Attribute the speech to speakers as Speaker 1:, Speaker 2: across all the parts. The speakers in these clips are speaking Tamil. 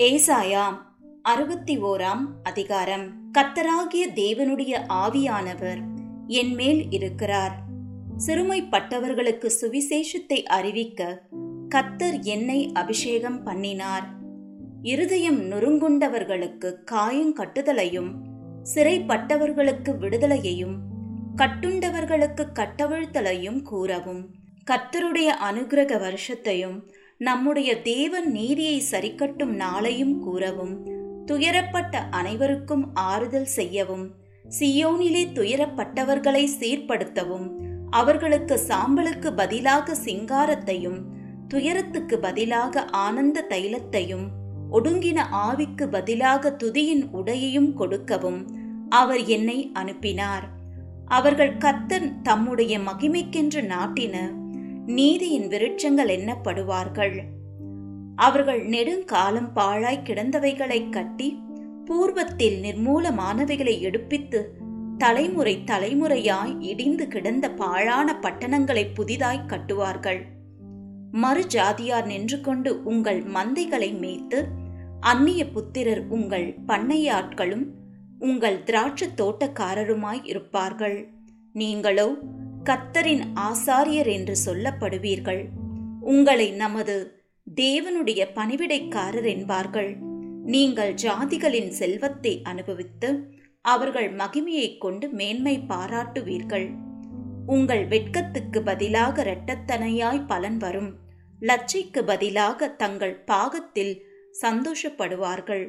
Speaker 1: ஏசாயா அறுபத்தி ஓராம் அதிகாரம். கத்தராகிய தேவனுடைய ஆவியானவர் என் மேல் இருக்கிறார். சிறுமைப்பட்டவர்களுக்கு சுவிசேஷத்தை அறிவிக்க கத்தர் என்னை அபிஷேகம் பண்ணினார். இருதயம் நொறுங்குண்டவர்களுக்கு காயம் கட்டுதலையும் சிறைப்பட்டவர்களுக்கு விடுதலையையும் கட்டுண்டவர்களுக்கு கட்டவிழ்த்தலையும் கூறவும் கத்தருடைய அனுகிரக வருஷத்தையும் நம்முடைய தேவன் நீதியை சரிக்கட்டும் நாளையும் கூறவும் துயரப்பட்ட அனைவருக்கும் ஆறுதல் செய்யவும் சியோனிலே துயரப்பட்டவர்களை சீர்படுத்தவும் அவர்களுக்கு சாம்பலுக்கு பதிலாக சிங்காரத்தையும் துயரத்துக்கு பதிலாக ஆனந்த தைலத்தையும் ஒடுங்கின ஆவிக்கு பதிலாக துதியின் உடையையும் கொடுக்கவும் அவர் என்னை அனுப்பினார். அவர்கள் கத்தன் தம்முடைய மகிமைக்கென்று நாட்டின நீதியின் விருட்சங்கள் எண்ணப்படுவார்கள். அவர்கள் நெடுங்காலம் பாழாய் கிடந்தவைகளை கட்டி பூர்வத்தில் நிர்மூலமானவைகளை எடுப்பித்து தலைமுறை தலைமுறையாய் இடிந்து கிடந்த பாழான பட்டணங்களை புதிதாய் கட்டுவார்கள். மறு ஜாதியார் நின்று கொண்டு உங்கள் மந்தைகளை மேய்த்து அந்நிய புத்திரர் உங்கள் பண்ணையாட்களும் உங்கள் திராட்சை தோட்டக்காரருமாய் இருப்பார்கள். நீங்களோ கத்தரின் ஆசாரியர் என்று சொல்லப்படுவீர்கள். உங்களை நமது தேவனுடைய பணிவிடைக்காரர் என்பார்கள். நீங்கள் ஜாதிகளின் செல்வத்தை அனுபவித்து அவர்கள் மகிமையைக் கொண்டு மேன்மை பாராட்டுவீர்கள். உங்கள் வெட்கத்துக்கு பதிலாக இரட்டத்தனையாய் பலன் வரும். லச்சைக்கு பதிலாக தங்கள் பாகத்தில் சந்தோஷப்படுவார்கள்.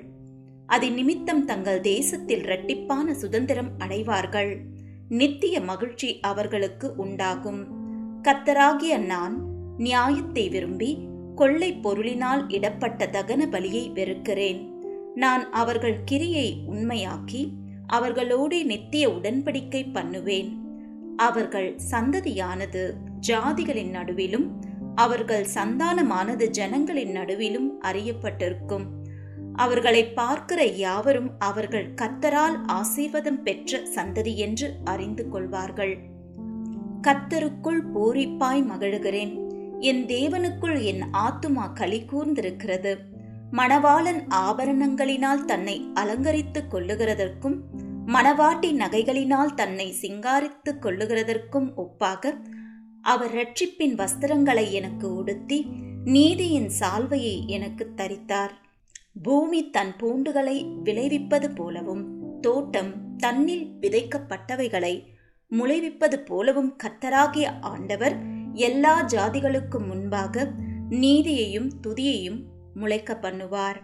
Speaker 1: அதன் நிமித்தம் தங்கள் தேசத்தில் இரட்டிப்பான சுதந்திரம் அடைவார்கள். நித்திய மகிழ்ச்சி அவர்களுக்கு உண்டாகும். கத்தராகிய நான் நியாயத்தை விரும்பி கொள்ளை பொருளினால் இடப்பட்ட தகன பலியை வெறுக்கிறேன். நான் அவர்கள் கிரியை உண்மையாக்கி அவர்களோடு நித்திய உடன்படிக்கை பண்ணுவேன். அவர்கள் சந்ததியானது ஜாதிகளின் நடுவிலும் அவர்கள் சந்தானமானது ஜனங்களின் நடுவிலும் அறியப்பட்டிருக்கும். அவர்களை பார்க்கிற யாவரும் அவர்கள் கத்தரால் ஆசீர்வாதம் பெற்ற சந்ததி என்று அறிந்து கொள்வார்கள். கத்தருக்குள் பூரிப்பாய் மகிழுகிறேன். என் தேவனுக்குள் என் ஆத்துமா களி கூர்ந்திருக்கிறது. மணவாளன் ஆபரணங்களினால் தன்னை அலங்கரித்துக் கொள்ளுகிறதற்கும் மணவாட்டி நகைகளினால் தன்னை சிங்காரித்துக் கொள்ளுகிறதற்கும் ஒப்பாக அவர் ரட்சிப்பின் வஸ்திரங்களை எனக்கு உடுத்தி நீதியின் சால்வையை எனக்கு தரித்தார். பூமி தன் பூண்டுகளை விளைவிப்பது போலவும் தோட்டம் தன்னில் விதைக்கப்பட்டவைகளை முளைவிப்பது போலவும் கத்தராகிய ஆண்டவர் எல்லா ஜாதிகளுக்கும் முன்பாக நீதியையும் துதியையும் முளைக்க பண்ணுவார்.